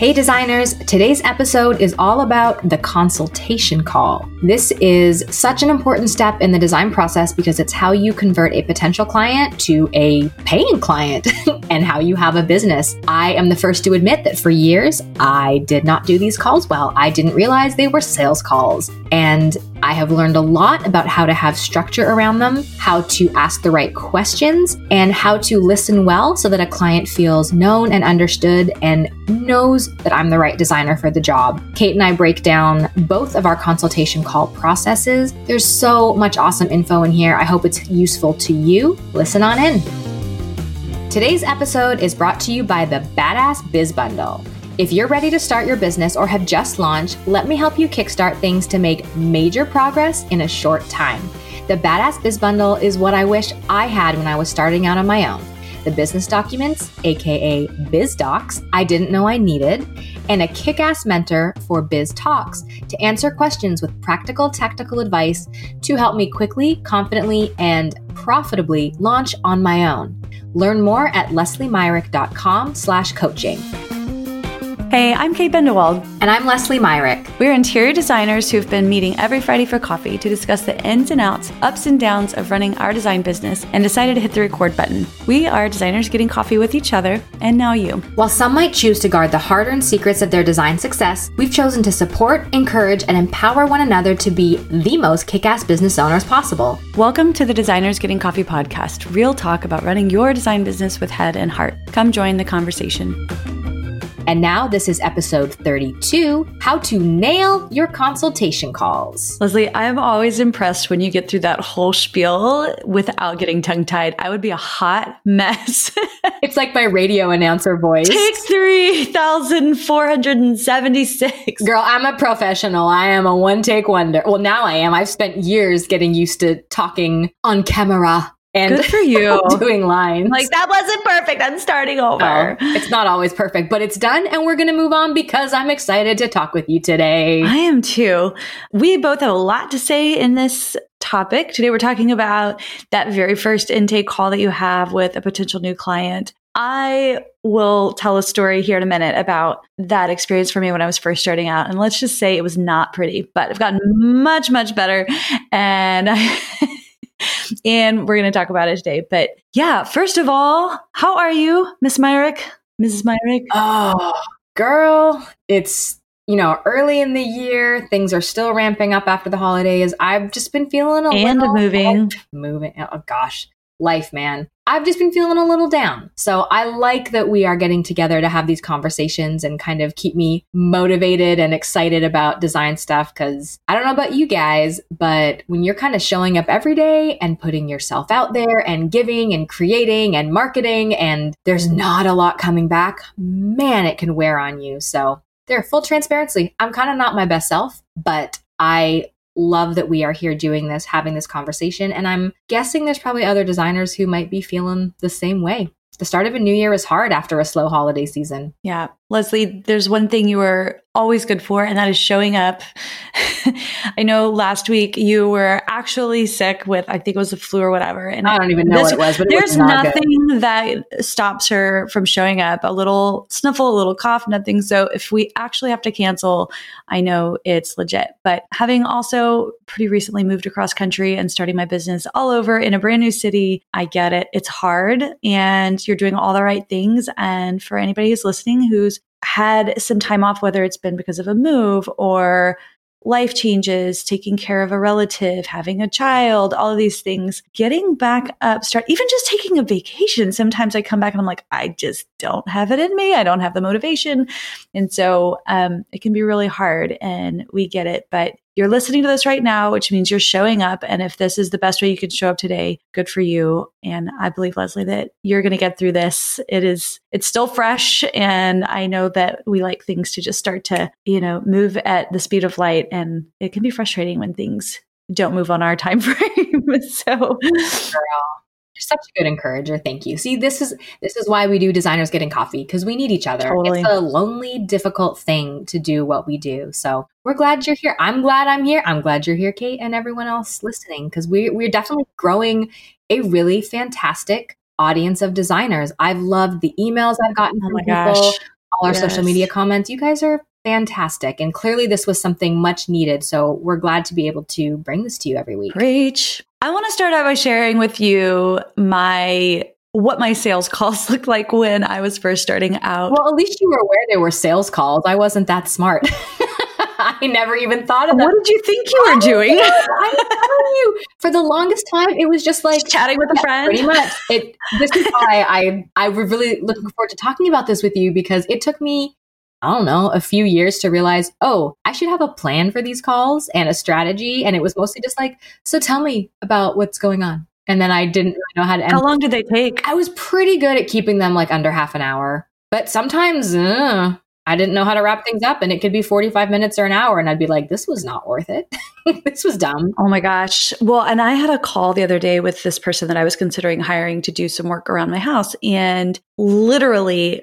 Hey designers, today's episode is all about the consultation call. This is such an important step in the design process because it's how you convert a potential client to a paying client and how you have a business. I am the first to admit that for years, I did not do these calls well. I didn't realize they were sales calls. And I have learned a lot about how to have structure around them, how to ask the right questions, and how to listen well so that a client feels known and understood and knows that I'm the right designer for the job. Kate and I break down both of our consultation call processes. There's so much awesome info in here. I hope it's useful to you. Listen on in. Today's episode is brought to you by the Badass Biz Bundle. If you're ready to start your business or have just launched, let me help you kickstart things to make major progress in a short time. The Badass Biz Bundle is what I wish I had when I was starting out on my own. The business documents, aka Biz Docs, I didn't know I needed, and a kick ass mentor for Biz Talks to answer questions with practical technical advice to help me quickly, confidently, and profitably launch on my own. Learn more at lesliemyrick.com slash coaching. Hey, I'm Kate Bendewald. And I'm Leslie Myrick. We're interior designers who've been meeting every Friday for coffee to discuss the ins and outs, ups and downs of running our design business and decided to hit the record button. We are designers getting coffee with each other, and now you. While some might choose to guard the hard earned secrets of their design success, we've chosen to support, encourage, and empower one another to be the most kick ass business owners possible. Welcome to the Designers Getting Coffee podcast, real talk about running your design business with head and heart. Come join the conversation. And now this is episode 32 How to Nail Your Consultation Calls. Leslie, I'm always impressed when you get through that whole spiel without getting tongue tied. I would be a hot mess. it's like my radio announcer voice. Take 3,476. Girl, I'm a professional. I am a one take wonder. Well, now I am. I've spent years getting used to talking on camera and good for you. doing lines. Like that wasn't perfect. I'm starting over. Oh, it's not always perfect but it's done and we're going to move on because i'm excited to talk with you today. I am too. We both have a lot to say in this topic. Today we're talking about that very first intake call that you have with a potential new client. I will tell a story here in a minute about that experience for me when I was first starting out. And let's just say it was not pretty, but I've gotten much, much better. And I and we're going to talk about it today. But yeah, first of all, how are you, Miss Myrick? Mrs. Myrick? Oh, girl, it's you know, early in the year, things are still ramping up after the holidays. I've just been feeling a and little moving, moving. Oh gosh, life, man. I've just been feeling a little down. So I like that we are getting together to have these conversations and kind of keep me motivated and excited about design stuff. Cause I don't know about you guys, but when you're kind of showing up every day and putting yourself out there and giving and creating and marketing, and there's not a lot coming back, man, it can wear on you. So there, full transparency. I'm kind of not my best self, but I love that we are here doing this, having this conversation. And I'm guessing there's probably other designers who might be feeling the same way. The start of a new year is hard after a slow holiday season. Yeah. Leslie, there's one thing you were always good for, and that is showing up. I know last week you were actually sick with, I think it was a flu or whatever. And I don't even know this, what it was, but there's was nothing good. that stops her from showing up. A little sniffle, a little cough, nothing. So if we actually have to cancel, I know it's legit. But having also pretty recently moved across country and starting my business all over in a brand new city, I get it. It's hard and you're doing all the right things. And for anybody who's listening who's had some time off, whether it's been because of a move or life changes, taking care of a relative, having a child, all of these things, getting back up, start even just taking a vacation. Sometimes I come back and I'm like, I just don't have it in me. I don't have the motivation. And so um, it can be really hard and we get it. But you're listening to this right now, which means you're showing up. And if this is the best way you can show up today, good for you. And I believe, Leslie, that you're going to get through this. It is, it's still fresh. And I know that we like things to just start to, you know, move at the speed of light. And it can be frustrating when things don't move on our time frame. so, Girl such a good encourager. Thank you. See, this is this is why we do designers getting coffee because we need each other. Totally. It's a lonely, difficult thing to do what we do. So we're glad you're here. I'm glad I'm here. I'm glad you're here, Kate, and everyone else listening because we we're definitely growing a really fantastic audience of designers. I've loved the emails I've gotten oh from my people. Gosh. all our Yes. social media comments. You guys are fantastic. And clearly, this was something much needed. So we're glad to be able to bring this to you every week. Preach. I want to start out by sharing with you my what my sales calls looked like when I was first starting out. Well, at least you were aware there were sales calls. I wasn't that smart. I never even thought of that. what did you think you were oh doing? I'm telling you, for the longest time, it was just like Chatting with a friend. Pretty much. It. This is why I I was really looking forward to talking about this with you because it took me I don't know a few years to realize oh I should have a plan for these calls and a strategy and it was mostly just like so tell me about what's going on and then I didn't really know how to end. How long did they take? I was pretty good at keeping them like under half an hour, but sometimes uh, I didn't know how to wrap things up and it could be 45 minutes or an hour and I'd be like this was not worth it. this was dumb. Oh my gosh. Well, and I had a call the other day with this person that I was considering hiring to do some work around my house and literally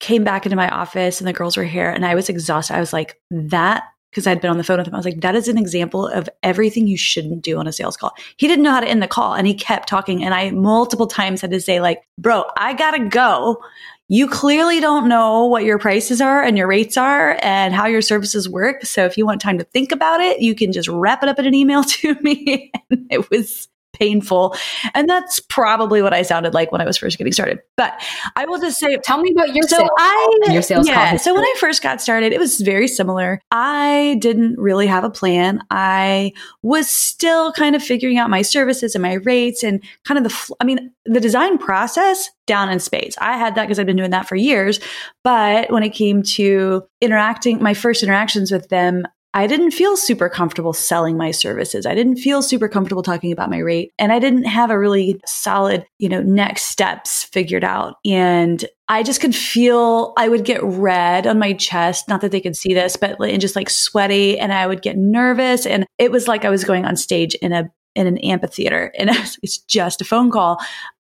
came back into my office and the girls were here and I was exhausted. I was like, that because I'd been on the phone with him. I was like, that is an example of everything you shouldn't do on a sales call. He didn't know how to end the call and he kept talking. And I multiple times had to say, like, bro, I gotta go. You clearly don't know what your prices are and your rates are and how your services work. So if you want time to think about it, you can just wrap it up in an email to me. and it was painful. And that's probably what I sounded like when I was first getting started. But I will just say, Tell me about your so sales I your sales yeah. call So when. I first got started, it was very similar. I didn't really have a plan. I was still kind of figuring out my services and my rates and kind of the. I mean, the design process down in space. I had that because I've been doing that for years. But when it came to interacting, my first interactions with them. I didn't feel super comfortable selling my services. I didn't feel super comfortable talking about my rate and I didn't have a really solid, you know, next steps figured out. And I just could feel I would get red on my chest. Not that they could see this, but and just like sweaty, and I would get nervous. And it was like I was going on stage in a in an amphitheater, and it's just a phone call.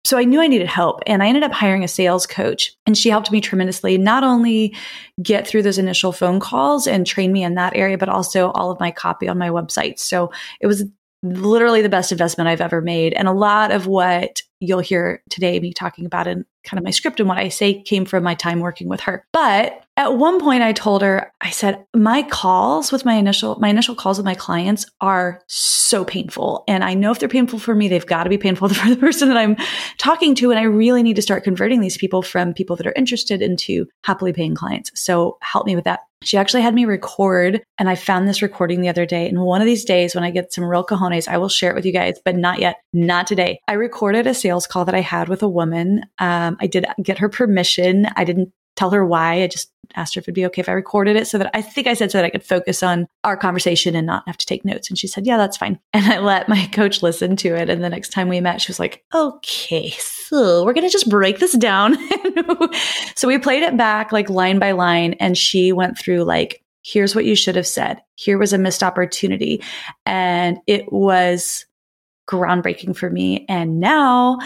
So I knew I needed help, and I ended up hiring a sales coach, and she helped me tremendously. Not only get through those initial phone calls and train me in that area, but also all of my copy on my website. So it was literally the best investment I've ever made. And a lot of what you'll hear today, me talking about in kind of my script and what I say came from my time working with her. But at one point I told her, I said, my calls with my initial, my initial calls with my clients are so painful. And I know if they're painful for me, they've got to be painful for the person that I'm talking to. And I really need to start converting these people from people that are interested into happily paying clients. So help me with that. She actually had me record, and I found this recording the other day. And one of these days, when I get some real cojones, I will share it with you guys, but not yet, not today. I recorded a sales call that I had with a woman. Um, I did get her permission. I didn't tell her why. I just asked her if it'd be okay if I recorded it so that I think I said so that I could focus on our conversation and not have to take notes. And she said, Yeah, that's fine. And I let my coach listen to it. And the next time we met, she was like, Okay, so we're going to just break this down. so we played it back like line by line. And she went through like, Here's what you should have said. Here was a missed opportunity. And it was groundbreaking for me. And now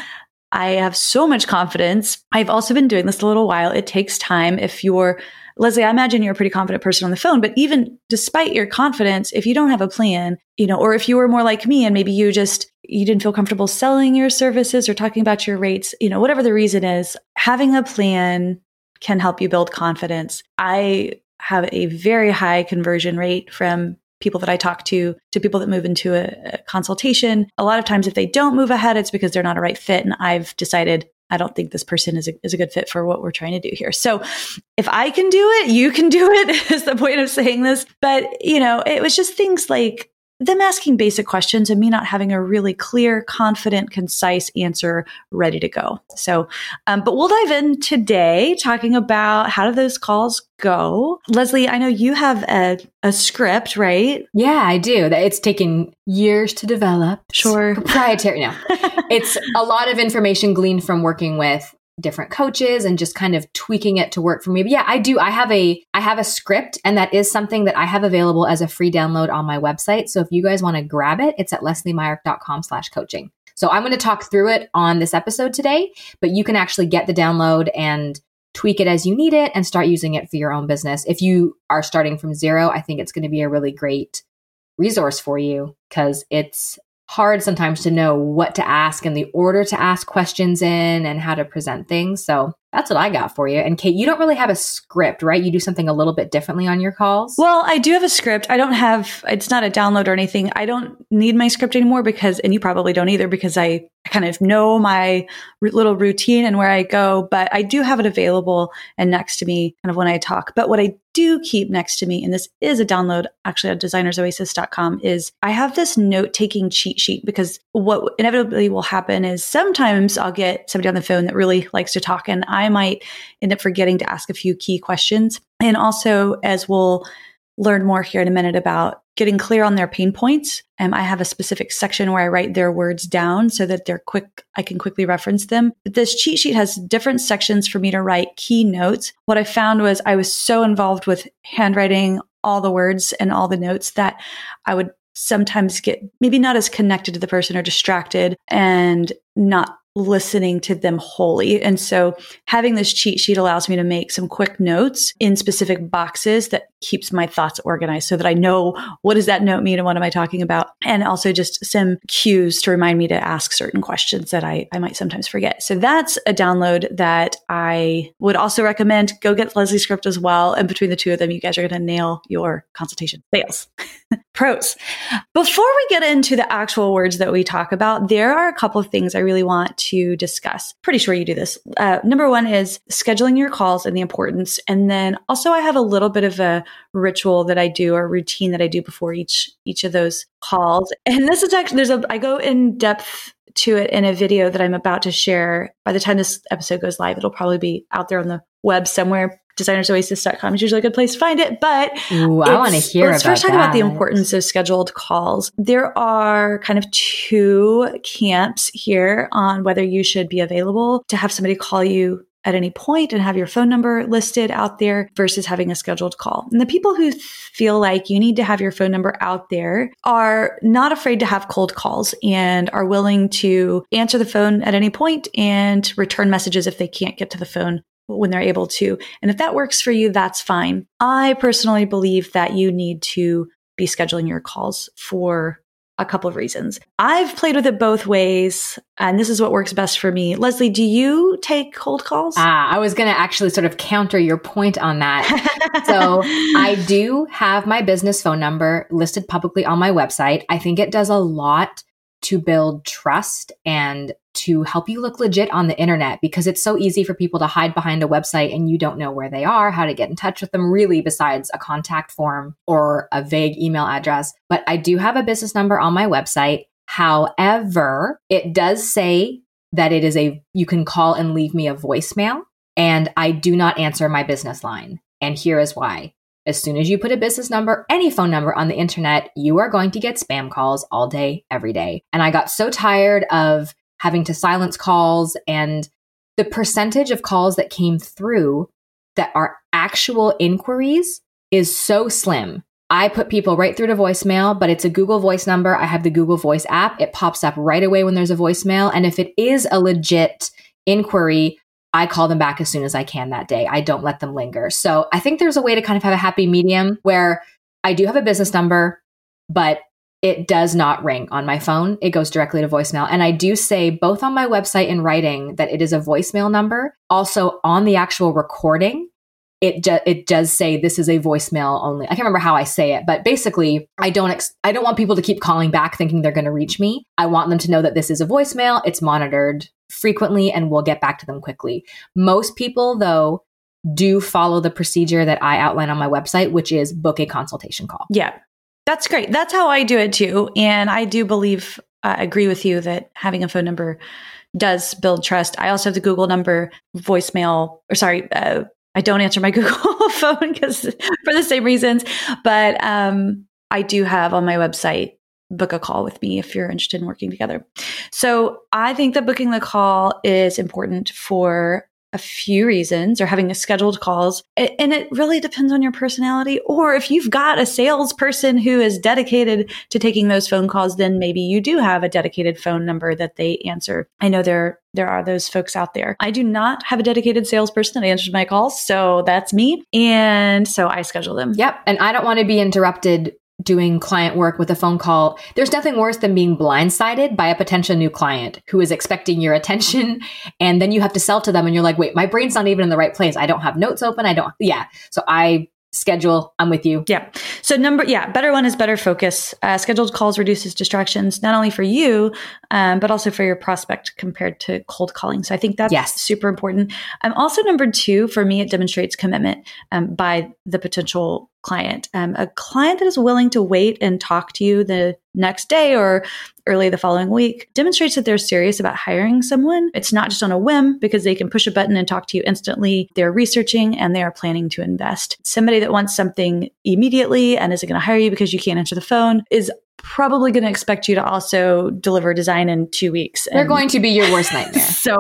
I have so much confidence. I've also been doing this a little while. It takes time. If you're, Leslie, I imagine you're a pretty confident person on the phone, but even despite your confidence, if you don't have a plan, you know, or if you were more like me and maybe you just, you didn't feel comfortable selling your services or talking about your rates, you know, whatever the reason is, having a plan can help you build confidence. I have a very high conversion rate from people that I talk to to people that move into a, a, consultation. A lot of times, if they don't move ahead, it's because they're not a right fit. And I've decided I don't think this person is a, is a good fit for what we're trying to do here. So if I can do it, you can do it is the point of saying this. But, you know, it was just things like them asking basic questions and me not having a really clear, confident, concise answer ready to go. So, um, but we'll dive in today talking about how do those calls go. Leslie, I know you have a, a script, right? Yeah, I do. It's taken years to develop. Sure. Proprietary. No, it's a lot of information gleaned from working with different coaches and just kind of tweaking it to work for me. But yeah, I do. I have a I have a script and that is something that I have available as a free download on my website. So if you guys want to grab it, it's at lesliemyrick.com slash coaching. So I'm going to talk through it on this episode today, but you can actually get the download and tweak it as you need it and start using it for your own business. If you are starting from zero, I think it's going to be a really great resource for you because it's hard sometimes to know what to ask and the order to ask questions in and how to present things. So That's what I got for you. And Kate, you don't really have a script, right? You do something a little bit differently on your calls. Well, I do have a script. I don't have, it's not a download or anything. I don't need my script anymore because, and you probably don't either because I kind of know my little routine and where I go, but I do have it available and next to me kind of when I talk. But what I do keep next to me, and this is a download actually at designersoasis.com, is I have this note taking cheat sheet because what inevitably will happen is sometimes I'll get somebody on the phone that really likes to talk and I might end up forgetting to ask a few key questions. And also, as we'll learn more here in a minute about getting clear on their pain points. Um, I have a specific section where I write their words down so that they're quick, I can quickly reference them. But this cheat sheet has different sections for me to write key notes. What I found was I was so involved with handwriting all the words and all the notes that I would sometimes get maybe not as connected to the person or distracted and not listening to them wholly. And so having this cheat sheet allows me to make some quick notes in specific boxes that keeps my thoughts organized so that I know what does that note mean and what am I talking about? And also just some cues to remind me to ask certain questions that I, I might sometimes forget. So that's a download that I would also recommend. Go get Leslie script as well. And between the two of them, you guys are going to nail your consultation sales. Pros. Before we get into the actual words that we talk about, there are a couple of things I really want to discuss. Pretty sure you do this. Uh, number one is scheduling your calls and the importance. And then also I have a little bit of a ritual that I do or routine that I do before each, each of those calls. And this is actually, there's a, I go in depth to it in a video that I'm about to share. By the time this episode goes live, it'll probably be out there on the web somewhere designersoasis.com is usually a good place to find it. But Ooh, I want to hear Let's first talk that. about the importance of scheduled calls. There are kind of two camps here on whether you should be available to have somebody call you at any point and have your phone number listed out there versus having a scheduled call. And the people who feel like you need to have your phone number out there are not afraid to have cold calls and are willing to answer the phone at any point and return messages if they can't get to the phone when they're able to. And if that works for you, that's fine. I personally believe that you need to be scheduling your calls for a couple of reasons. I've played with it both ways, and this is what works best for me. Leslie, do you take cold calls? Ah, I was going to actually sort of counter your point on that. so I do have my business phone number listed publicly on my website. I think it does a lot to build trust and to help you look legit on the internet because it's so easy for people to hide behind a website and you don't know where they are, how to get in touch with them, really, besides a contact form or a vague email address. But I do have a business number on my website. However, it does say that it is a, you can call and leave me a voicemail, and I do not answer my business line. And here is why. As soon as you put a business number, any phone number on the internet, you are going to get spam calls all day, every day. And I got so tired of having to silence calls and the percentage of calls that came through that are actual inquiries is so slim. I put people right through to voicemail, but it's a Google Voice number. I have the Google Voice app. It pops up right away when there's a voicemail. And if it is a legit inquiry, I call them back as soon as I can that day. I don't let them linger. So I think there's a way to kind of have a happy medium where I do have a business number, but it does not ring on my phone. It goes directly to voicemail. And I do say both on my website in writing that it is a voicemail number. Also on the actual recording, it ju- it does say this is a voicemail only. I can't remember how I say it, but basically, I don't ex- I don't want people to keep calling back thinking they're going to reach me. I want them to know that this is a voicemail. It's monitored frequently, and we'll get back to them quickly. Most people, though, do follow the procedure that I outline on my website, which is book a consultation call. Yeah, that's great. That's how I do it too, and I do believe I uh, agree with you that having a phone number does build trust. I also have the Google number voicemail, or sorry, uh, I don't answer my Google phone because for the same reasons, but um, I do have on my website book a call with me if you're interested in working together. So I think that booking the call is important for a few reasons or having a scheduled calls. And it really depends on your personality. Or if you've got a salesperson who is dedicated to taking those phone calls, then maybe you do have a dedicated phone number that they answer. I know there, there are those folks out there. I do not have a dedicated salesperson that answers my calls. So that's me. And so I schedule them. Yep. And I don't want to be interrupted doing client work with a phone call, there's nothing worse than being blindsided by a potential new client who is expecting your attention. And then you have to sell to them and you're like, wait, my brain's not even in the right place. I don't have notes open. I don't, yeah. So I schedule. I'm with you. Yeah. So number, yeah, better one is better focus. Uh, scheduled calls reduces distractions, not only for you, um, but also for your prospect compared to cold calling. So I think that's yes. super important. Um, also number two, for me, it demonstrates commitment um, by the potential client. Um, a client that is willing to wait and talk to you the next day or early the following week demonstrates that they're serious about hiring someone. It's not just on a whim because they can push a button and talk to you instantly. They're researching and they are planning to invest. Somebody that wants something immediately and isn't going to hire you because you can't answer the phone is probably going to expect you to also deliver design in two weeks. They're going to be your worst nightmare. so,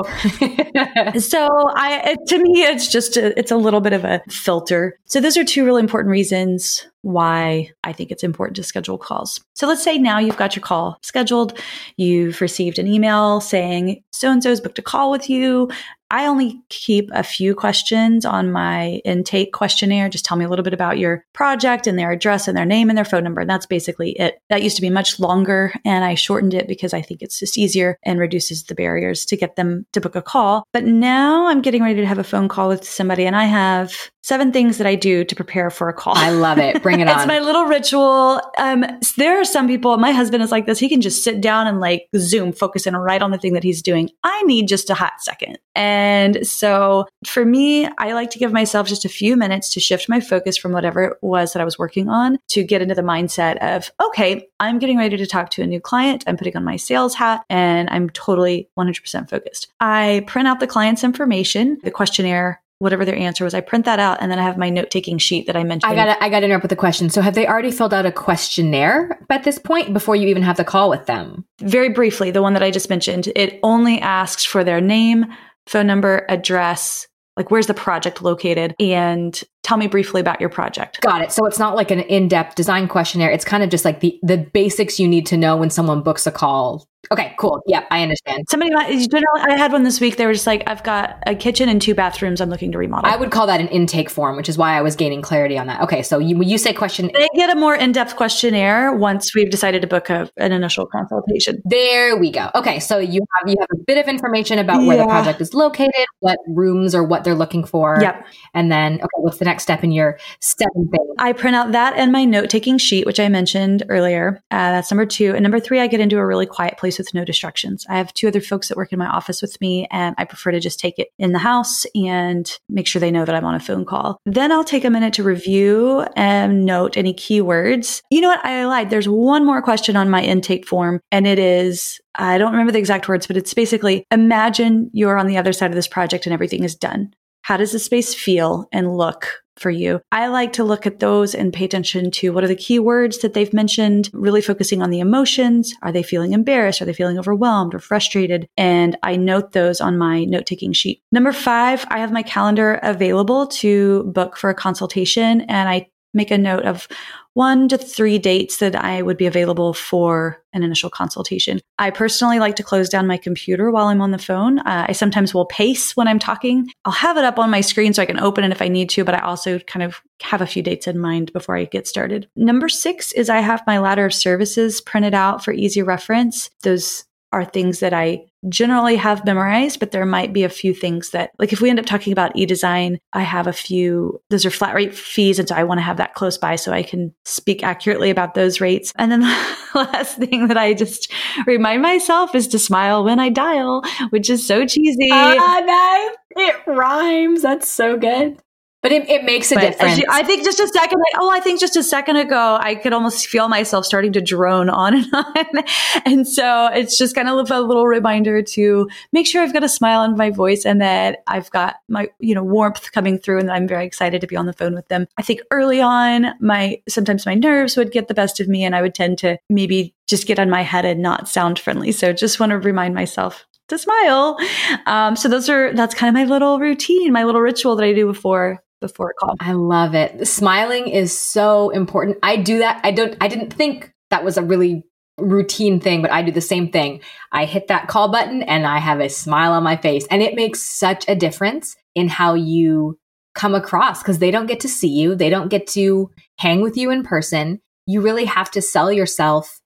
so I, to me, it's just, a, it's a little bit of a filter. So those are two really important reasons why I think it's important to schedule calls. So let's say now you've got your call scheduled. You've received an email saying so and so has booked a call with you. I only keep a few questions on my intake questionnaire. Just tell me a little bit about your project and their address and their name and their phone number. And that's basically it. That used to be much longer and I shortened it because I think it's just easier and reduces the barriers to get them to book a call. But now I'm getting ready to have a phone call with somebody and I have seven things that I do to prepare for a call. I love it. Bring it on. it's my little ritual. Um, there are some people, my husband is like this. He can just sit down and like zoom, focus in right on the thing that he's doing. I need just a hot second. And so for me, I like to give myself just a few minutes to shift my focus from whatever it was that I was working on to get into the mindset of, okay, I'm getting ready to talk to a new client. I'm putting on my sales hat and I'm totally 100% focused. I print out the client's information, the questionnaire whatever their answer was. I print that out and then I have my note taking sheet that I mentioned. I got I got to interrupt with a question. So have they already filled out a questionnaire at this point before you even have the call with them? Very briefly, the one that I just mentioned, it only asks for their name, phone number, address, like where's the project located and tell me briefly about your project. Got it. So it's not like an in-depth design questionnaire. It's kind of just like the the basics you need to know when someone books a call Okay, cool. Yeah, I understand. Somebody, generally, I had one this week. They were just like, I've got a kitchen and two bathrooms I'm looking to remodel. I would call that an intake form, which is why I was gaining clarity on that. Okay, so you, you say question. They get a more in depth questionnaire once we've decided to book a, an initial consultation. There we go. Okay, so you have you have a bit of information about where yeah. the project is located, what rooms or what they're looking for. Yep. And then, okay, what's the next step in your seven thing? I print out that and my note taking sheet, which I mentioned earlier. Uh, that's number two. And number three, I get into a really quiet place with no distractions. I have two other folks that work in my office with me, and I prefer to just take it in the house and make sure they know that I'm on a phone call. Then I'll take a minute to review and note any keywords. You know what? I lied. There's one more question on my intake form, and it is I don't remember the exact words, but it's basically imagine you're on the other side of this project and everything is done. How does the space feel and look for you. I like to look at those and pay attention to what are the key words that they've mentioned, really focusing on the emotions. Are they feeling embarrassed? Are they feeling overwhelmed or frustrated? And I note those on my note taking sheet. Number five, I have my calendar available to book for a consultation and I make a note of one to three dates that I would be available for an initial consultation. I personally like to close down my computer while I'm on the phone. Uh, I sometimes will pace when I'm talking. I'll have it up on my screen so I can open it if I need to, but I also kind of have a few dates in mind before I get started. Number six is I have my ladder of services printed out for easy reference. Those are things that I generally have memorized, but there might be a few things that, like if we end up talking about e-design, I have a few, those are flat rate fees. And so I want to have that close by so I can speak accurately about those rates. And then the last thing that I just remind myself is to smile when I dial, which is so cheesy. Ah, that, it rhymes. That's so good. But it, it makes a but difference. You, I think just a second, oh, I think just a second ago, I could almost feel myself starting to drone on and on. and so it's just kind of a little reminder to make sure I've got a smile on my voice and that I've got my, you know, warmth coming through and I'm very excited to be on the phone with them. I think early on, my, sometimes my nerves would get the best of me and I would tend to maybe just get on my head and not sound friendly. So just want to remind myself to smile. Um, so those are, that's kind of my little routine, my little ritual that I do before before a call. I love it. Smiling is so important. I do that. I don't, I didn't think that was a really routine thing, but I do the same thing. I hit that call button and I have a smile on my face. And it makes such a difference in how you come across because they don't get to see you. They don't get to hang with you in person. you really have to sell yourself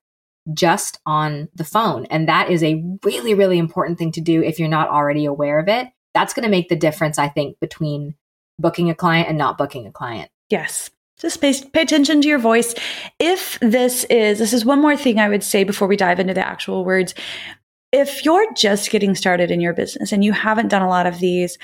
just on the phone. And that is a really, really important thing to do if you're not already aware of it. That's going to make the difference, I think, between booking a client and not booking a client. Yes. Just pay, pay attention to your voice. If this is, this is one more thing I would say before we dive into the actual words if you're just getting started in your business and you haven't done a lot of these,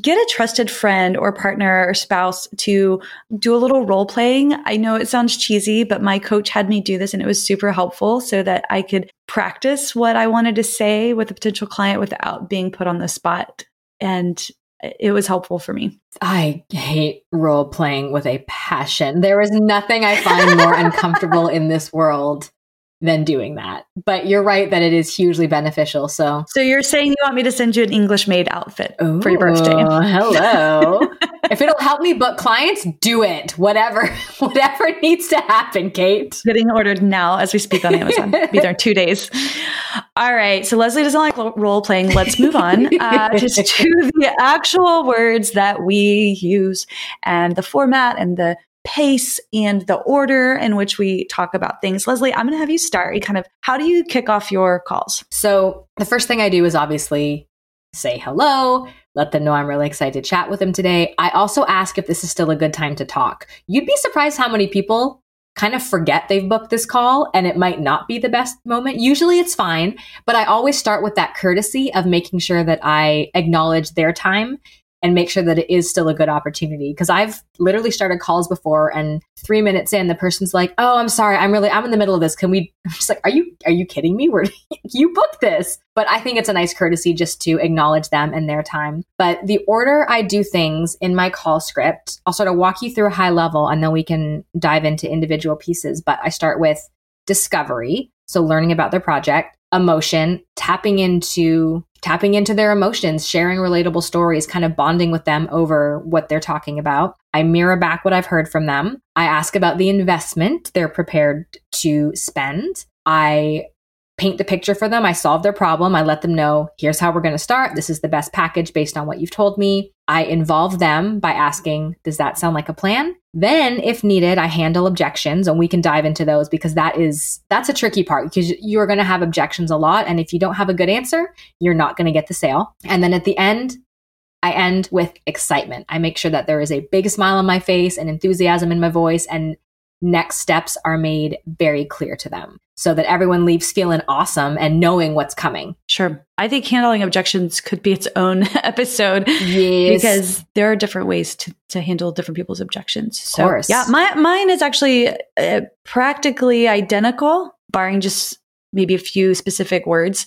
get a trusted friend or partner or spouse to do a little role playing. I know it sounds cheesy, but my coach had me do this and it was super helpful so that I could practice what I wanted to say with a potential client without being put on the spot. And it was helpful for me. I hate role playing with a passion. There is nothing I find more uncomfortable in this world than doing that. But you're right that it is hugely beneficial. So, so you're saying you want me to send you an English maid outfit Ooh, for your birthday? Hello. if it'll help me book clients, do it. Whatever, whatever needs to happen, Kate. Getting ordered now as we speak on Amazon. Be there in two days. All right. So Leslie doesn't like role playing. Let's move on uh, just to the actual words that we use and the format and the pace and the order in which we talk about things. Leslie, I'm going to have you start. Kind of, how do you kick off your calls? So, the first thing I do is obviously say hello, let them know I'm really excited to chat with them today. I also ask if this is still a good time to talk. You'd be surprised how many people kind of forget they've booked this call and it might not be the best moment. Usually it's fine, but I always start with that courtesy of making sure that I acknowledge their time and make sure that it is still a good opportunity. Because I've literally started calls before and three minutes in, the person's like, Oh, I'm sorry. I'm really, I'm in the middle of this. Can we, I'm just like, are you, are you kidding me? Where you booked this? But I think it's a nice courtesy just to acknowledge them and their time. But the order I do things in my call script, I'll sort of walk you through a high level and then we can dive into individual pieces. But I start with discovery. So learning about their project, emotion, tapping into tapping into their emotions, sharing relatable stories, kind of bonding with them over what they're talking about. I mirror back what I've heard from them. I ask about the investment they're prepared to spend. I paint the picture for them. I solve their problem. I let them know here's how we're going to start. This is the best package based on what you've told me. I involve them by asking, does that sound like a plan? Then, if needed, I handle objections and we can dive into those because that is, that's a tricky part because you're going to have objections a lot. And if you don't have a good answer, you're not going to get the sale. And then at the end, I end with excitement. I make sure that there is a big smile on my face and enthusiasm in my voice and next steps are made very clear to them so that everyone leaves feeling awesome and knowing what's coming. Sure. I think handling objections could be its own episode yes. because there are different ways to, to handle different people's objections. So, of course. Yeah, my, mine is actually uh, practically identical, barring just maybe a few specific words.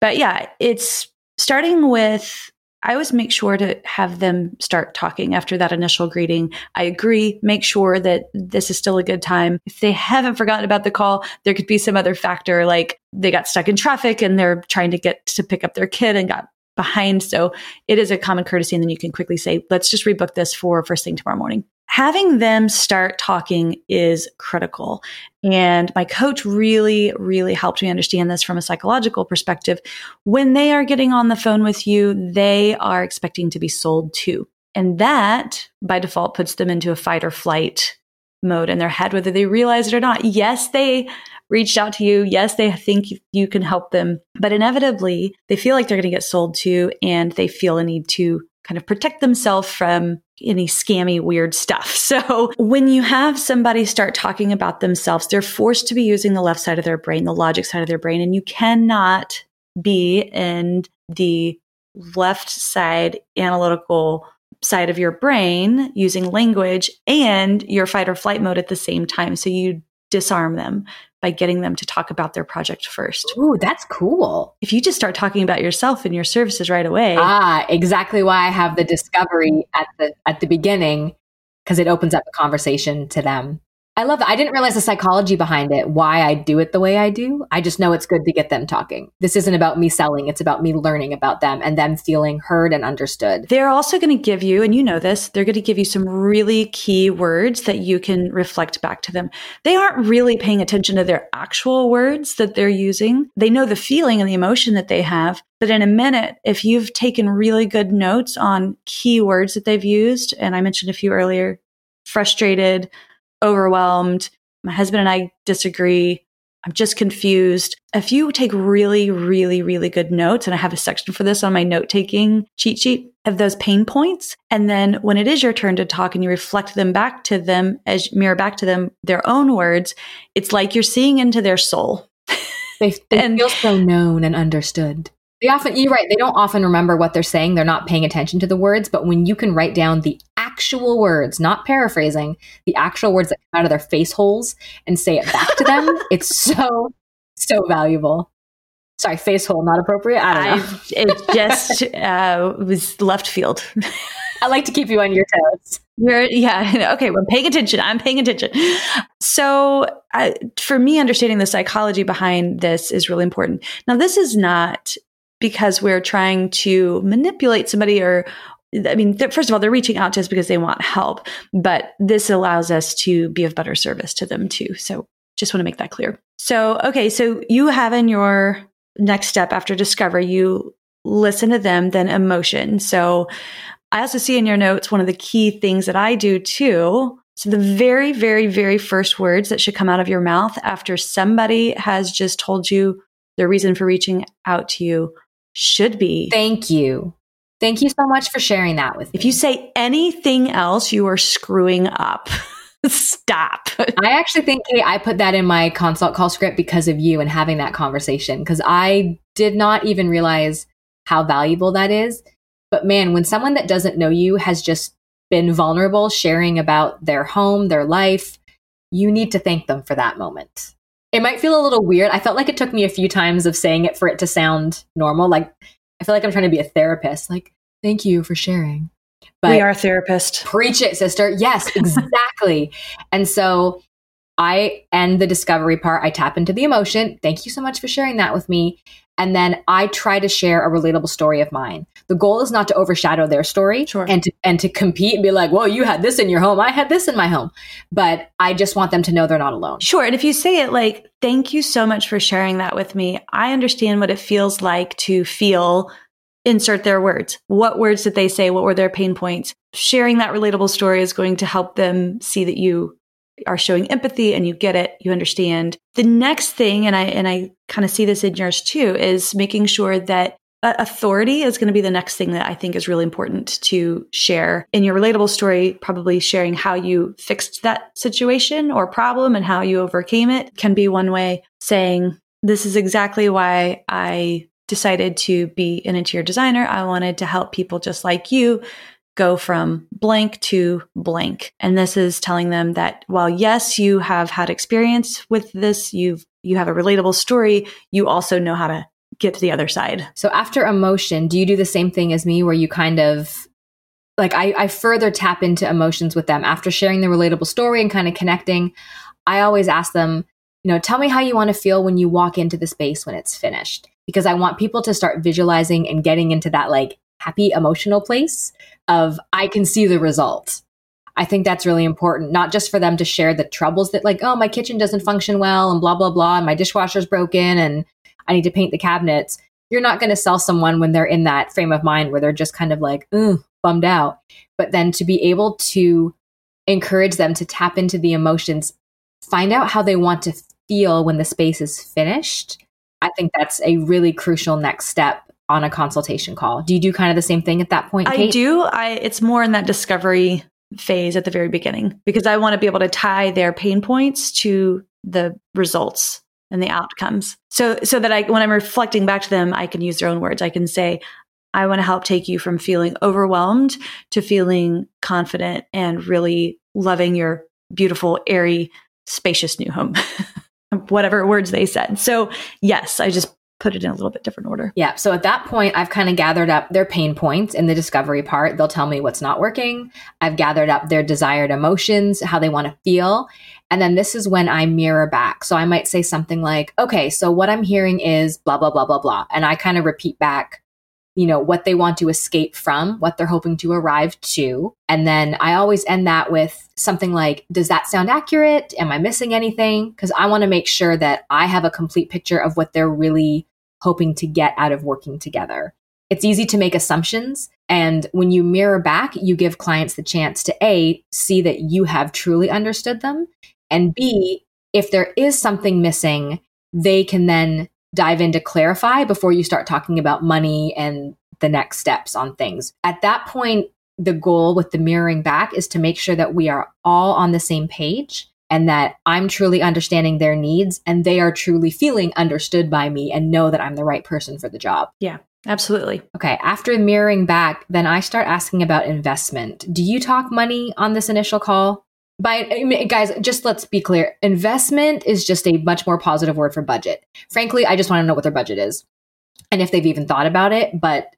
But yeah, it's starting with I always make sure to have them start talking after that initial greeting. I agree, make sure that this is still a good time. If they haven't forgotten about the call, there could be some other factor like they got stuck in traffic and they're trying to get to pick up their kid and got behind. So it is a common courtesy. And then you can quickly say, let's just rebook this for first thing tomorrow morning having them start talking is critical. And my coach really, really helped me understand this from a psychological perspective. When they are getting on the phone with you, they are expecting to be sold to. And that by default puts them into a fight or flight mode in their head, whether they realize it or not. Yes, they reached out to you. Yes, they think you can help them, but inevitably they feel like they're going to get sold to and they feel a need to kind of protect themselves from any scammy, weird stuff. So when you have somebody start talking about themselves, they're forced to be using the left side of their brain, the logic side of their brain, and you cannot be in the left side analytical side of your brain using language and your fight or flight mode at the same time. So you disarm them by getting them to talk about their project first. Ooh, that's cool. If you just start talking about yourself and your services right away. Ah, exactly why I have the discovery at the at the beginning because it opens up a conversation to them. I love that. I didn't realize the psychology behind it, why I do it the way I do. I just know it's good to get them talking. This isn't about me selling, it's about me learning about them and them feeling heard and understood. They're also going to give you, and you know this, they're going to give you some really key words that you can reflect back to them. They aren't really paying attention to their actual words that they're using. They know the feeling and the emotion that they have. But in a minute, if you've taken really good notes on key words that they've used, and I mentioned a few earlier frustrated, overwhelmed, my husband and I disagree. I'm just confused. If you take really, really, really good notes, and I have a section for this on my note taking cheat sheet of those pain points. And then when it is your turn to talk and you reflect them back to them as mirror back to them their own words, it's like you're seeing into their soul. They, they and, feel so known and understood. They often, you're right, they don't often remember what they're saying. They're not paying attention to the words. But when you can write down the actual words, not paraphrasing, the actual words that come out of their face holes and say it back to them, it's so, so valuable. Sorry, face hole, not appropriate. I don't know. I, it just uh, was left field. I like to keep you on your toes. You're, yeah. Okay. Well, paying attention. I'm paying attention. So, uh, for me, understanding the psychology behind this is really important. Now, this is not because we're trying to manipulate somebody or, I mean, first of all, they're reaching out to us because they want help, but this allows us to be of better service to them too. So, just want to make that clear. So, okay. So, you have in your next step after discovery, you listen to them, then emotion. So, I also see in your notes one of the key things that I do too. So, the very, very, very first words that should come out of your mouth after somebody has just told you their reason for reaching out to you should be Thank you. Thank you so much for sharing that with me. If you say anything else, you are screwing up. Stop. I actually think Kate, I put that in my consult call script because of you and having that conversation because I did not even realize how valuable that is. But man, when someone that doesn't know you has just been vulnerable, sharing about their home, their life, you need to thank them for that moment. It might feel a little weird. I felt like it took me a few times of saying it for it to sound normal. Like, I feel like I'm trying to be a therapist. Like, thank you for sharing. But we are therapists. Preach it, sister. Yes, exactly. and so I end the discovery part. I tap into the emotion. Thank you so much for sharing that with me. And then I try to share a relatable story of mine. The goal is not to overshadow their story sure. and to and to compete and be like, well, you had this in your home. I had this in my home. But I just want them to know they're not alone. Sure. And if you say it like, thank you so much for sharing that with me. I understand what it feels like to feel insert their words. What words did they say? What were their pain points? Sharing that relatable story is going to help them see that you are showing empathy and you get it, you understand. The next thing, and I and I kind of see this in yours too, is making sure that uh, authority is going to be the next thing that I think is really important to share in your relatable story. Probably sharing how you fixed that situation or problem and how you overcame it can be one way. Saying this is exactly why I decided to be an interior designer. I wanted to help people just like you go from blank to blank. And this is telling them that while yes, you have had experience with this, you've you have a relatable story, you also know how to get to the other side. So after emotion, do you do the same thing as me where you kind of like I, I further tap into emotions with them after sharing the relatable story and kind of connecting? I always ask them, you know, tell me how you want to feel when you walk into the space when it's finished. Because I want people to start visualizing and getting into that like happy emotional place of I can see the result. I think that's really important, not just for them to share the troubles that, like, oh, my kitchen doesn't function well and blah, blah, blah, and my dishwasher's broken and I need to paint the cabinets. You're not going to sell someone when they're in that frame of mind where they're just kind of like, ooh, bummed out. But then to be able to encourage them to tap into the emotions, find out how they want to feel when the space is finished. I think that's a really crucial next step on a consultation call. Do you do kind of the same thing at that point? Kate? I do. I it's more in that discovery phase at the very beginning because I want to be able to tie their pain points to the results and the outcomes. So so that I when I'm reflecting back to them, I can use their own words. I can say, I want to help take you from feeling overwhelmed to feeling confident and really loving your beautiful, airy, spacious new home. Whatever words they said. So, yes, I just put it in a little bit different order. Yeah. So at that point, I've kind of gathered up their pain points in the discovery part. They'll tell me what's not working. I've gathered up their desired emotions, how they want to feel. And then this is when I mirror back. So I might say something like, okay, so what I'm hearing is blah, blah, blah, blah, blah. And I kind of repeat back, you know, what they want to escape from, what they're hoping to arrive to. And then I always end that with something like, does that sound accurate? Am I missing anything? Because I want to make sure that I have a complete picture of what they're really hoping to get out of working together. It's easy to make assumptions. And when you mirror back, you give clients the chance to A, see that you have truly understood them, and B, if there is something missing, they can then dive in to clarify before you start talking about money and the next steps on things. At that point, the goal with the mirroring back is to make sure that we are all on the same page and that I'm truly understanding their needs and they are truly feeling understood by me and know that I'm the right person for the job. Yeah. Absolutely. Okay. After mirroring back, then I start asking about investment. Do you talk money on this initial call? By guys, just let's be clear. Investment is just a much more positive word for budget. Frankly, I just want to know what their budget is and if they've even thought about it. But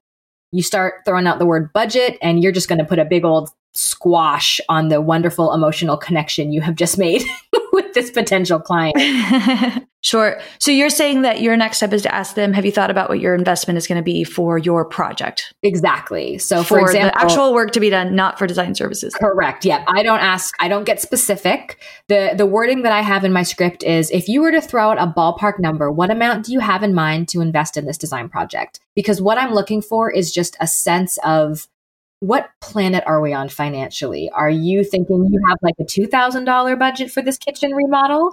you start throwing out the word budget and you're just going to put a big old squash on the wonderful emotional connection you have just made with this potential client. sure. So you're saying that your next step is to ask them, have you thought about what your investment is going to be for your project? Exactly. So for, for example, the actual work to be done, not for design services. Correct. Yeah. I don't ask, I don't get specific. The the wording that I have in my script is if you were to throw out a ballpark number, what amount do you have in mind to invest in this design project? Because what I'm looking for is just a sense of what planet are we on financially? Are you thinking you have like a $2,000 budget for this kitchen remodel?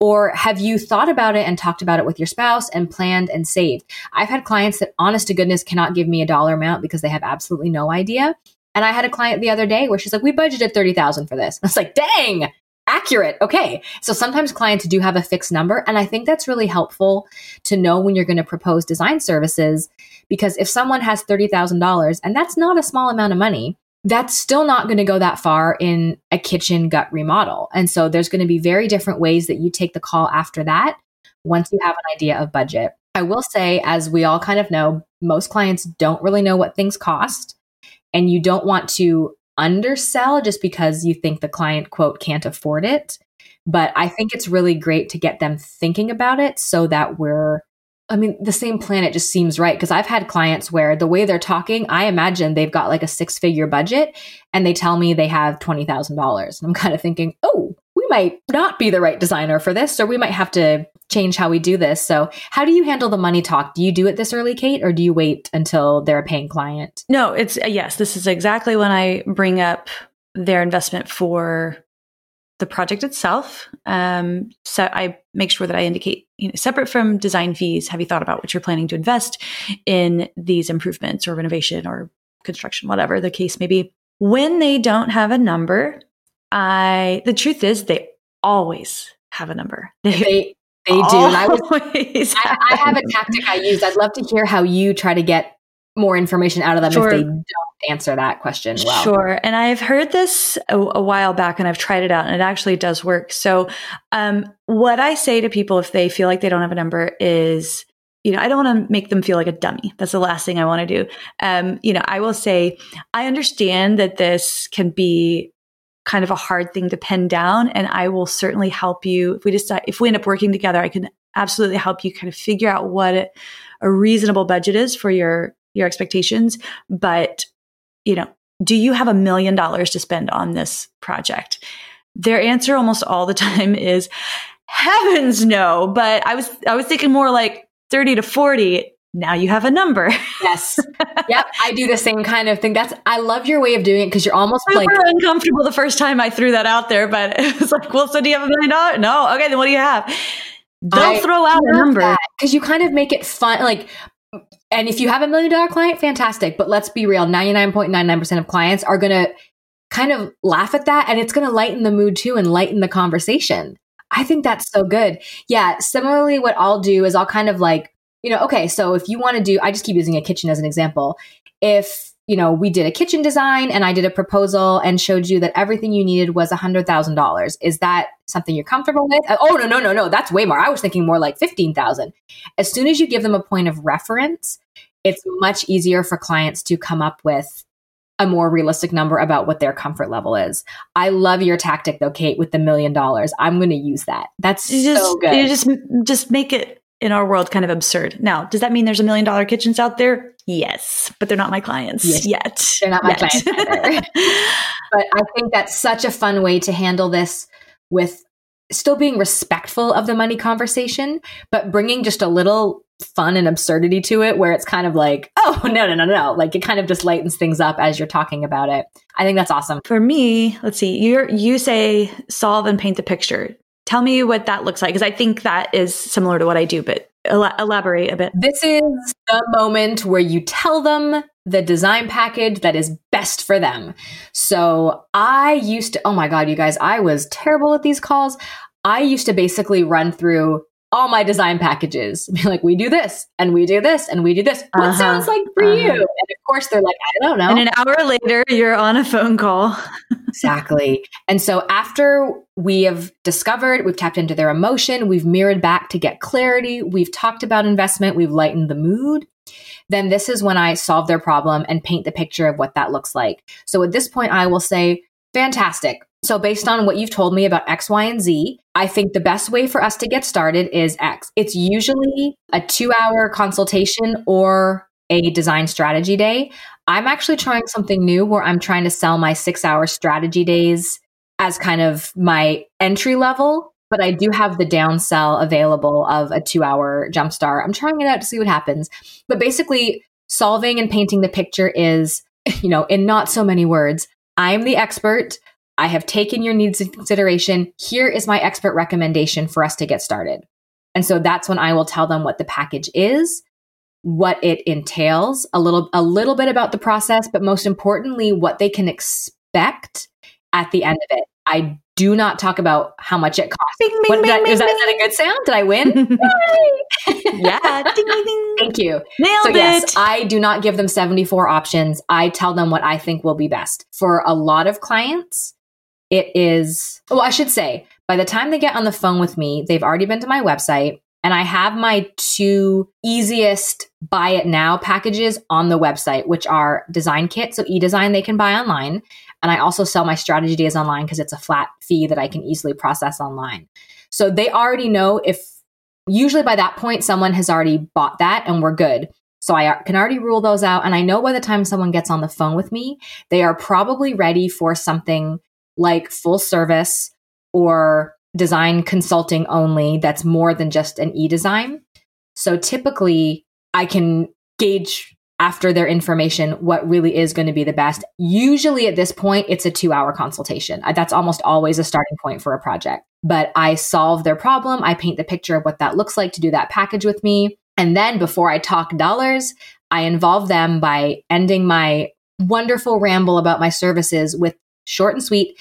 Or have you thought about it and talked about it with your spouse and planned and saved? I've had clients that, honest to goodness, cannot give me a dollar amount because they have absolutely no idea. And I had a client the other day where she's like, "We budgeted thirty thousand for this." I was like, "Dang, accurate. Okay. So sometimes clients do have a fixed number. And I think that's really helpful to know when you're going to propose design services. Because if someone has $30,000, and that's not a small amount of money, that's still not going to go that far in a kitchen gut remodel. And so there's going to be very different ways that you take the call after that once you have an idea of budget. I will say, as we all kind of know, most clients don't really know what things cost. And you don't want to undersell just because you think the client quote can't afford it. But I think it's really great to get them thinking about it so that we're I mean, the same planet just seems right because I've had clients where the way they're talking, I imagine they've got like a six figure budget and they tell me they have $20,000. And I'm kind of thinking, oh, we might not be the right designer for this, or we might have to change how we do this. So, how do you handle the money talk? Do you do it this early, Kate, or do you wait until they're a paying client? No, it's uh, yes, this is exactly when I bring up their investment for the project itself. Um, so I make sure that I indicate, you know, separate from design fees, have you thought about what you're planning to invest in these improvements or renovation or construction, whatever the case may be? When they don't have a number, I the truth is they always have a number. They they do. And I, was, I, I, have a tactic I use. I'd love to hear how you try to get more information out of them sure. if they don't answer that question well. Sure. And I've heard this a, a, while back and I've tried it out and it actually does work. So, um, what I say to people if they feel like they don't have a number is, you know, I don't want to make them feel like a dummy. That's the last thing I want to do. Um, you know, I will say, I understand that this can be kind of a hard thing to pin down. And I will certainly help you if we decide, if we end up working together, I can absolutely help you kind of figure out what a reasonable budget is for your, your expectations. But, you know, do you have a million dollars to spend on this project? Their answer almost all the time is heavens no. But I was, I was thinking more like 30 to 40 now you have a number. yes. Yep. I do the same kind of thing. That's I love your way of doing it because you're almost I like uncomfortable the first time I threw that out there, but it was like, well, so do you have a million dollars? No. Okay, then what do you have? Don't I throw out a number because you kind of make it fun. Like, and if you have a million dollar client, fantastic. But let's be real: ninety nine point nine nine percent of clients are gonna kind of laugh at that, and it's gonna lighten the mood too and lighten the conversation. I think that's so good. Yeah. Similarly, what I'll do is I'll kind of like you know, okay, so if you want to do, I just keep using a kitchen as an example. If, you know, we did a kitchen design and I did a proposal and showed you that everything you needed was $100,000, is that something you're comfortable with? Oh, no, no, no, no, that's way more. I was thinking more like 15,000. As soon as you give them a point of reference, it's much easier for clients to come up with a more realistic number about what their comfort level is. I love your tactic though, Kate, with the million dollars. I'm going to use that. That's you just, so good. You just just make it in our world kind of absurd. Now, does that mean there's a million dollar kitchens out there? Yes, but they're not my clients yes. yet. They're not my yet. clients either. but I think that's such a fun way to handle this with still being respectful of the money conversation, but bringing just a little fun and absurdity to it where it's kind of like, oh, no, no, no, no. Like it kind of just lightens things up as you're talking about it. I think that's awesome. For me, let's see, you you say solve and paint the picture Tell me what that looks like because I think that is similar to what I do, but elaborate a bit. This is the moment where you tell them the design package that is best for them. So I used to, oh my God, you guys, I was terrible at these calls. I used to basically run through all my design packages. Be like, we do this and we do this and we do this. What uh-huh, sounds like for uh-huh. you? And of course, they're like, I don't know. And an hour later, you're on a phone call. exactly. And so after we have discovered, we've tapped into their emotion, we've mirrored back to get clarity, we've talked about investment, we've lightened the mood. Then this is when I solve their problem and paint the picture of what that looks like. So at this point, I will say, fantastic. So, based on what you've told me about X, Y, and Z, I think the best way for us to get started is X. It's usually a two hour consultation or a design strategy day. I'm actually trying something new where I'm trying to sell my six hour strategy days as kind of my entry level, but I do have the downsell available of a two hour jumpstart. I'm trying it out to see what happens. But basically, solving and painting the picture is, you know, in not so many words, I'm the expert. I have taken your needs into consideration. Here is my expert recommendation for us to get started. And so that's when I will tell them what the package is, what it entails, a little a little bit about the process, but most importantly what they can expect at the end of it. I do not talk about how much it costs. Bing, bing, bing, that, is, that, is, that, a good sound? Did I win? yeah. ding, ding, Thank you. Nailed so, it. yes, I do not give them 74 options. I tell them what I think will be best. For a lot of clients, it is, well, I should say, by the time they get on the phone with me, they've already been to my website and I have my two easiest buy it now packages on the website, which are design kit. So e-design they can buy online. And I also sell my strategy days online because it's a flat fee that I can easily process online. So they already know if usually by that point, someone has already bought that and we're good. So I can already rule those out. And I know by the time someone gets on the phone with me, they are probably ready for something like full service or design consulting only that's more than just an e design. So typically, I can gauge after their information what really is going to be the best. Usually at this point, it's a two hour consultation. That's almost always a starting point for a project. But I solve their problem, I paint the picture of what that looks like to do that package with me. And then before I talk dollars, I involve them by ending my wonderful ramble about my services with short and sweet.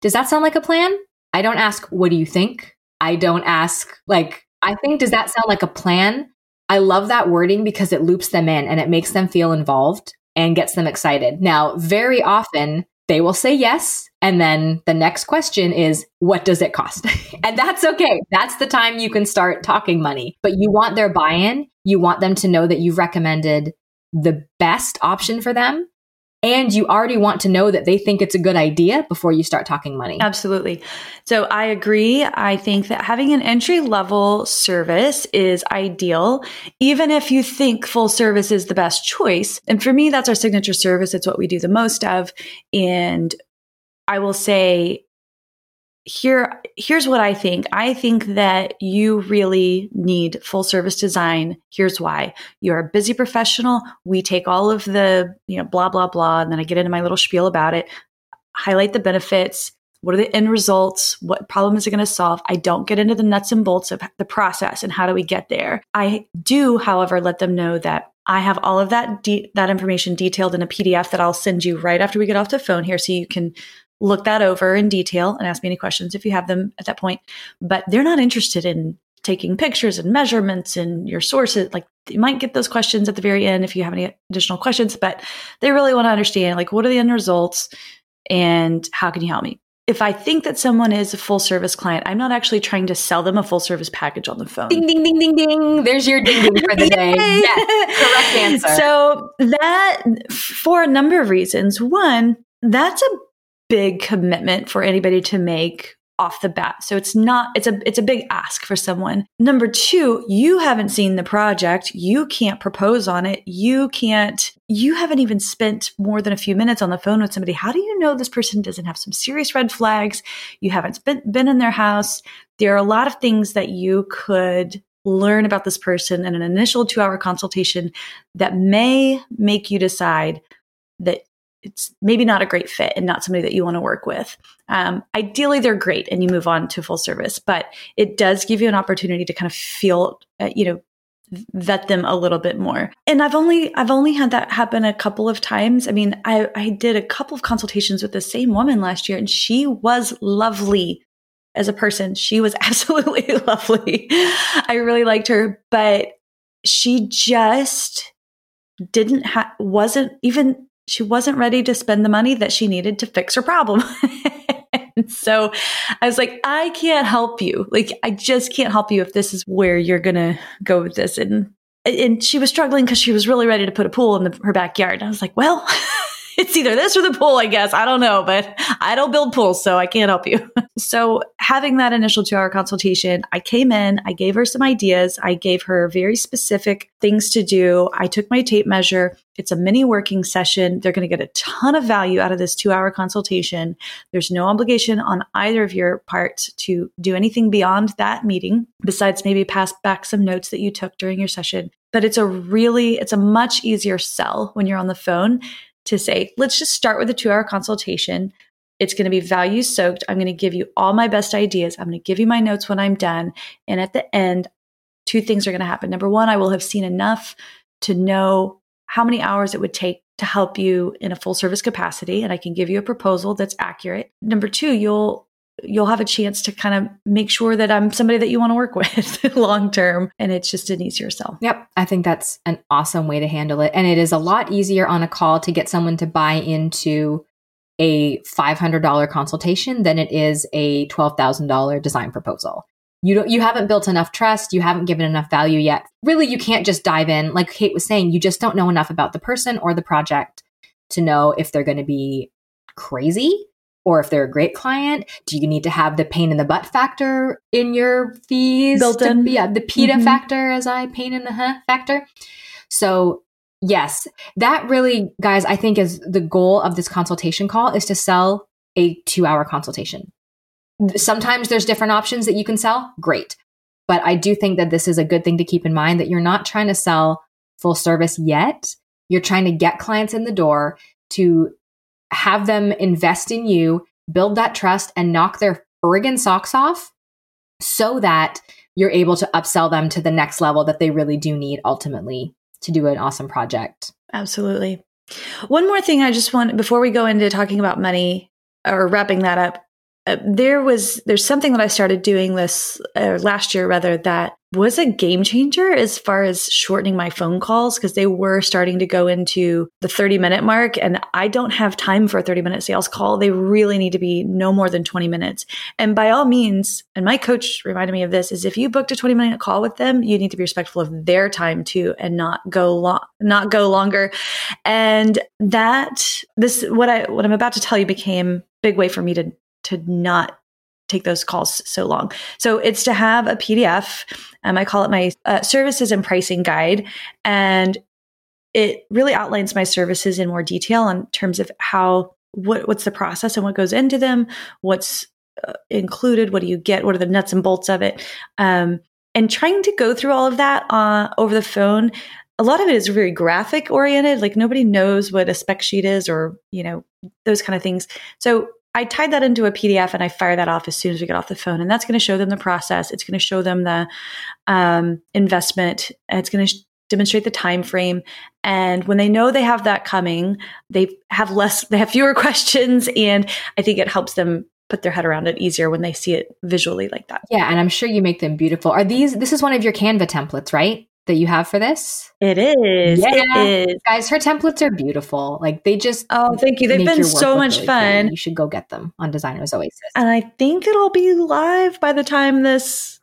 Does that sound like a plan? I don't ask, what do you think? I don't ask, like, I think, does that sound like a plan? I love that wording because it loops them in and it makes them feel involved and gets them excited. Now, very often they will say yes. And then the next question is, what does it cost? and that's okay. That's the time you can start talking money. But you want their buy in. You want them to know that you've recommended the best option for them and you already want to know that they think it's a good idea before you start talking money. Absolutely. So I agree. I think that having an entry level service is ideal, even if you think full service is the best choice. And for me, that's our signature service. It's what we do the most of. And I will say here here's what I think. I think that you really need full service design. Here's why. You're a busy professional. We take all of the, you know, blah blah blah and then I get into my little spiel about it, highlight the benefits, what are the end results? What problem is it going to solve? I don't get into the nuts and bolts of the process and how do we get there. I do, however, let them know that I have all of that de- that information detailed in a PDF that I'll send you right after we get off the phone here, so you can look that over in detail and ask me any questions if you have them at that point. But they're not interested in taking pictures and measurements and your sources. Like you might get those questions at the very end if you have any additional questions, but they really want to understand like what are the end results and how can you help me? If I think that someone is a full service client, I'm not actually trying to sell them a full service package on the phone. Ding, ding, ding, ding, ding. There's your ding ding for the day. yes, correct answer. So that for a number of reasons. One, that's a big commitment for anybody to make off the bat. So it's not it's a it's a big ask for someone. Number 2, you haven't seen the project, you can't propose on it, you can't you haven't even spent more than a few minutes on the phone with somebody. How do you know this person doesn't have some serious red flags? You haven't been, been in their house. There are a lot of things that you could learn about this person in an initial 2-hour consultation that may make you decide that it's maybe not a great fit and not somebody that you want to work with. Um, ideally, they're great and you move on to full service, but it does give you an opportunity to kind of feel, uh, you know, vet them a little bit more. And I've only I've only had that happen a couple of times. I mean, I I did a couple of consultations with the same woman last year and she was lovely as a person. She was absolutely lovely. I really liked her, but she just didn't have wasn't even she wasn't ready to spend the money that she needed to fix her problem. so I was like, I can't help you. Like, I just can't help you if this is where you're going to go with this. And, and she was struggling because she was really ready to put a pool in the, her backyard. And I was like, well, it's either this or the pool, I guess. I don't know, but I don't build pools, so I can't help you. so, having that initial two hour consultation, I came in, I gave her some ideas, I gave her very specific things to do. I took my tape measure. It's a mini working session. They're going to get a ton of value out of this two hour consultation. There's no obligation on either of your parts to do anything beyond that meeting, besides maybe pass back some notes that you took during your session. But it's a really, it's a much easier sell when you're on the phone to say, let's just start with a two hour consultation. It's going to be value soaked. I'm going to give you all my best ideas. I'm going to give you my notes when I'm done. And at the end, two things are going to happen. Number one, I will have seen enough to know how many hours it would take to help you in a full service capacity. And I can give you a proposal that's accurate. Number two, you'll you'll have a chance to kind of make sure that I'm somebody that you want to work with long term. And it's just an easier sell. Yep. I think that's an awesome way to handle it. And it is a lot easier on a call to get someone to buy into a $500 consultation than it is a $12,000 design proposal. You don't, you haven't built enough trust. You haven't given enough value yet. Really, you can't just dive in. Like Kate was saying, you just don't know enough about the person or the project to know if they're going to be crazy or if they're a great client, do you need to have the pain in the butt factor in your fees? Built in. yeah, the PITA mm-hmm. factor as I pain in the huh factor. So yes, that really, guys, I think is the goal of this consultation call is to sell a two hour consultation. Sometimes there's different options that you can sell. Great. But I do think that this is a good thing to keep in mind that you're not trying to sell full service yet. You're trying to get clients in the door to have them invest in you, build that trust, and knock their friggin' socks off so that you're able to upsell them to the next level that they really do need ultimately to do an awesome project. Absolutely. One more thing I just want before we go into talking about money or wrapping that up uh, there was there's something that I started doing this uh, last year rather that was a game changer as far as shortening my phone calls because they were starting to go into the 30 minute mark and I don't have time for a 30 minute sales call. They really need to be no more than 20 minutes. And by all means, and my coach reminded me of this is if you booked a 20 minute call with them, you need to be respectful of their time too and not go long not go longer. And that this what I what I'm about to tell you became big way for me to to not take those calls so long. So it's to have a PDF. Um, I call it my uh, services and pricing guide. And it really outlines my services in more detail in terms of how, what, what's the process and what goes into them, what's uh, included, what do you get, what are the nuts and bolts of it. Um, and trying to go through all of that uh, over the phone a lot of it is very graphic oriented like nobody knows what a spec sheet is or you know those kind of things so I tied that into a PDF and I fire that off as soon as we get off the phone. And that's going to show them the process. It's going to show them the um, investment. It's going to sh- demonstrate the time frame. And when they know they have that coming, they have less, they have fewer questions. And I think it helps them put their head around it easier when they see it visually like that. Yeah, and I'm sure you make them beautiful. Are these this is one of your Canva templates, right? That you have for this? It is. Yeah. It is. Guys, her templates are beautiful. Like they just Oh, thank you. They've been so much really fun. Cool. You should go get them on Designers Oasis. And I think it'll be live by the time this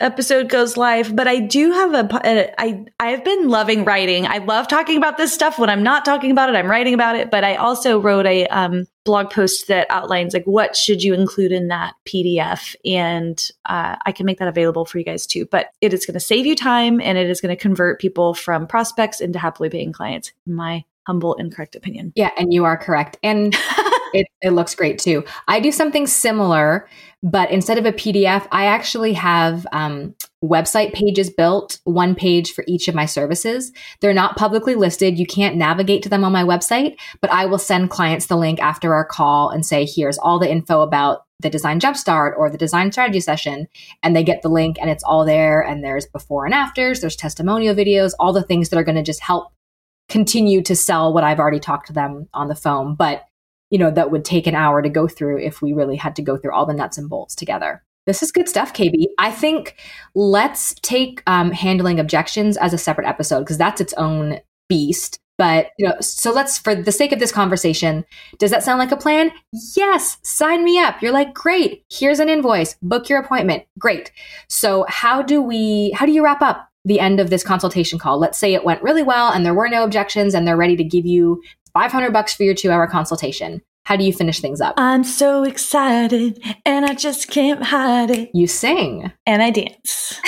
episode goes live but i do have a i i've been loving writing. I love talking about this stuff. When i'm not talking about it i'm writing about it but i also wrote a um, blog post that outlines like what should you include in that pdf and uh, i can make that available for you guys too but it is going to save you time and it is going to convert people from prospects into happily paying clients in my humble and correct opinion. Yeah and you are correct. And it, it looks great too. I do something similar but instead of a PDF, I actually have um, website pages built, one page for each of my services. They're not publicly listed. You can't navigate to them on my website, but I will send clients the link after our call and say, here's all the info about the design jumpstart or the design strategy session. And they get the link and it's all there. And there's before and afters, there's testimonial videos, all the things that are going to just help continue to sell what I've already talked to them on the phone. But you know, that would take an hour to go through if we really had to go through all the nuts and bolts together. This is good stuff, KB. I think let's take um, handling objections as a separate episode because that's its own beast. But you know, so let's, for the sake of this conversation, does that sound like a plan? Yes, sign me up. You're like, great. Here's an invoice. Book your appointment. Great. So how do we? How do you wrap up the end of this consultation call? Let's say it went really well and there were no objections, and they're ready to give you 500 bucks for your two hour consultation. How do you finish things up? I'm so excited and I just can't hide it. You sing. And I dance.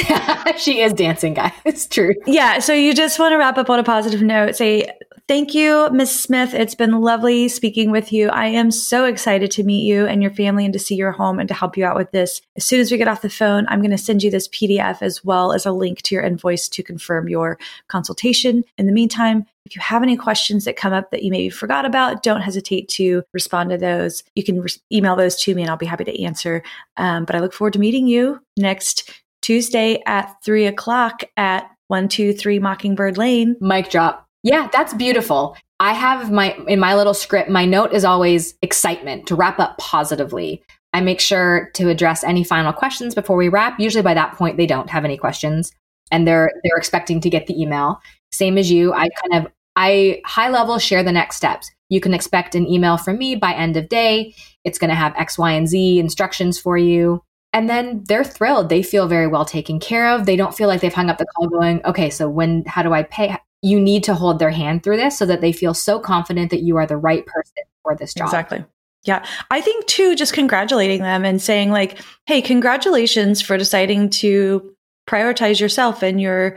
she is dancing, guys. It's true. Yeah. So you just want to wrap up on a positive note. Say, Thank you, Ms. Smith. It's been lovely speaking with you. I am so excited to meet you and your family and to see your home and to help you out with this. As soon as we get off the phone, I'm going to send you this PDF as well as a link to your invoice to confirm your consultation. In the meantime, if you have any questions that come up that you maybe forgot about, don't hesitate to respond to those. You can re- email those to me and I'll be happy to answer. Um, but I look forward to meeting you next Tuesday at three o'clock at 123 Mockingbird Lane. Mic drop. Yeah, that's beautiful. I have my in my little script, my note is always excitement to wrap up positively. I make sure to address any final questions before we wrap. Usually by that point they don't have any questions and they're they're expecting to get the email. Same as you, I kind of I high level share the next steps. You can expect an email from me by end of day. It's going to have X, Y, and Z instructions for you. And then they're thrilled. They feel very well taken care of. They don't feel like they've hung up the call going, okay, so when, how do I pay? You need to hold their hand through this so that they feel so confident that you are the right person for this job. Exactly. Yeah. I think too, just congratulating them and saying, like, hey, congratulations for deciding to prioritize yourself and your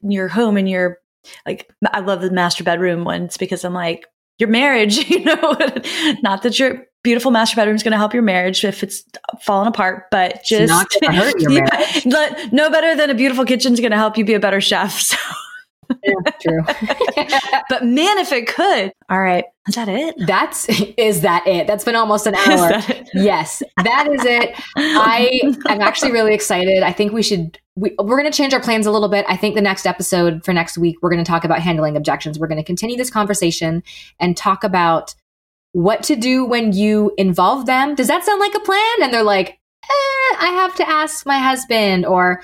your home and your like I love the master bedroom ones because I'm like, your marriage, you know, not that your beautiful master bedroom is going to help your marriage if it's falling apart, but just not hurt your marriage. Yeah, no better than a beautiful kitchen is going to help you be a better chef. So yeah, true. but man, if it could. All right. Is that it? That's is that it? That's been almost an hour. yes, that is it. I am actually really excited. I think we should we, we're going to change our plans a little bit. I think the next episode for next week we're going to talk about handling objections. We're going to continue this conversation and talk about what to do when you involve them. Does that sound like a plan? And they're like, eh, I have to ask my husband or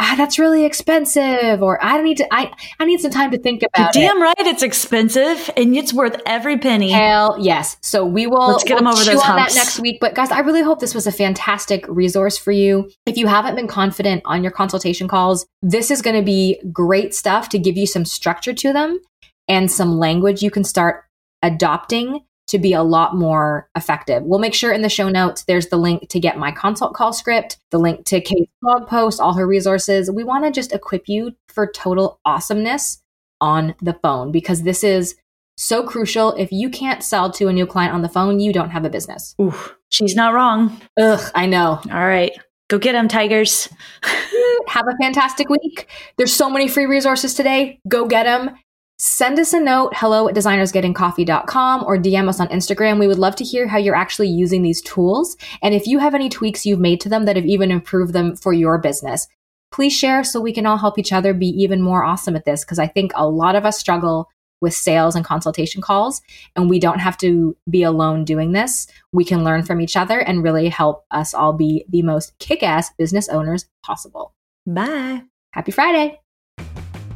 ah, that's really expensive, or I need to, I, I need some time to think about Damn it. right, it's expensive, and it's worth every penny. Hell yes. So we will let's get we'll them over those humps. that next week. But guys, I really hope this was a fantastic resource for you. If you haven't been confident on your consultation calls, this is going to be great stuff to give you some structure to them and some language you can start adopting to be a lot more effective. We'll make sure in the show notes there's the link to get my consult call script, the link to Kate's blog post, all her resources. We want to just equip you for total awesomeness on the phone because this is so crucial. If you can't sell to a new client on the phone, you don't have a business. Ooh, she's not wrong. Ugh, I know. All right. Go get them, Tigers. have a fantastic week. There's so many free resources today. Go get them send us a note hello at designersgettingcoffee.com or dm us on instagram. We would love to hear how you're actually using these tools and if you have any tweaks you've made to them that have even improved them for your business. Please share so we can all help each other be even more awesome at this because i think a lot of us struggle with sales and consultation calls and we don't have to be alone doing this. We can learn from each other and really help us all be the most kick-ass business owners possible. Bye. Happy friday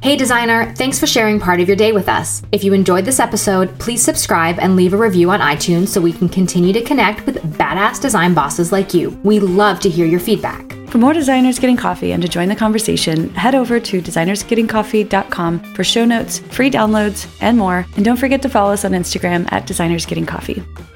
Hey designer, thanks for sharing part of your day with us. If you enjoyed this episode, please subscribe and leave a review on iTunes so we can continue to connect with badass design bosses like you. We love to hear your feedback. For more designers getting coffee and to join the conversation, head over to designersgettingcoffee.com for show notes, free downloads, and more. And don't forget to follow us on Instagram at designersgettingcoffee.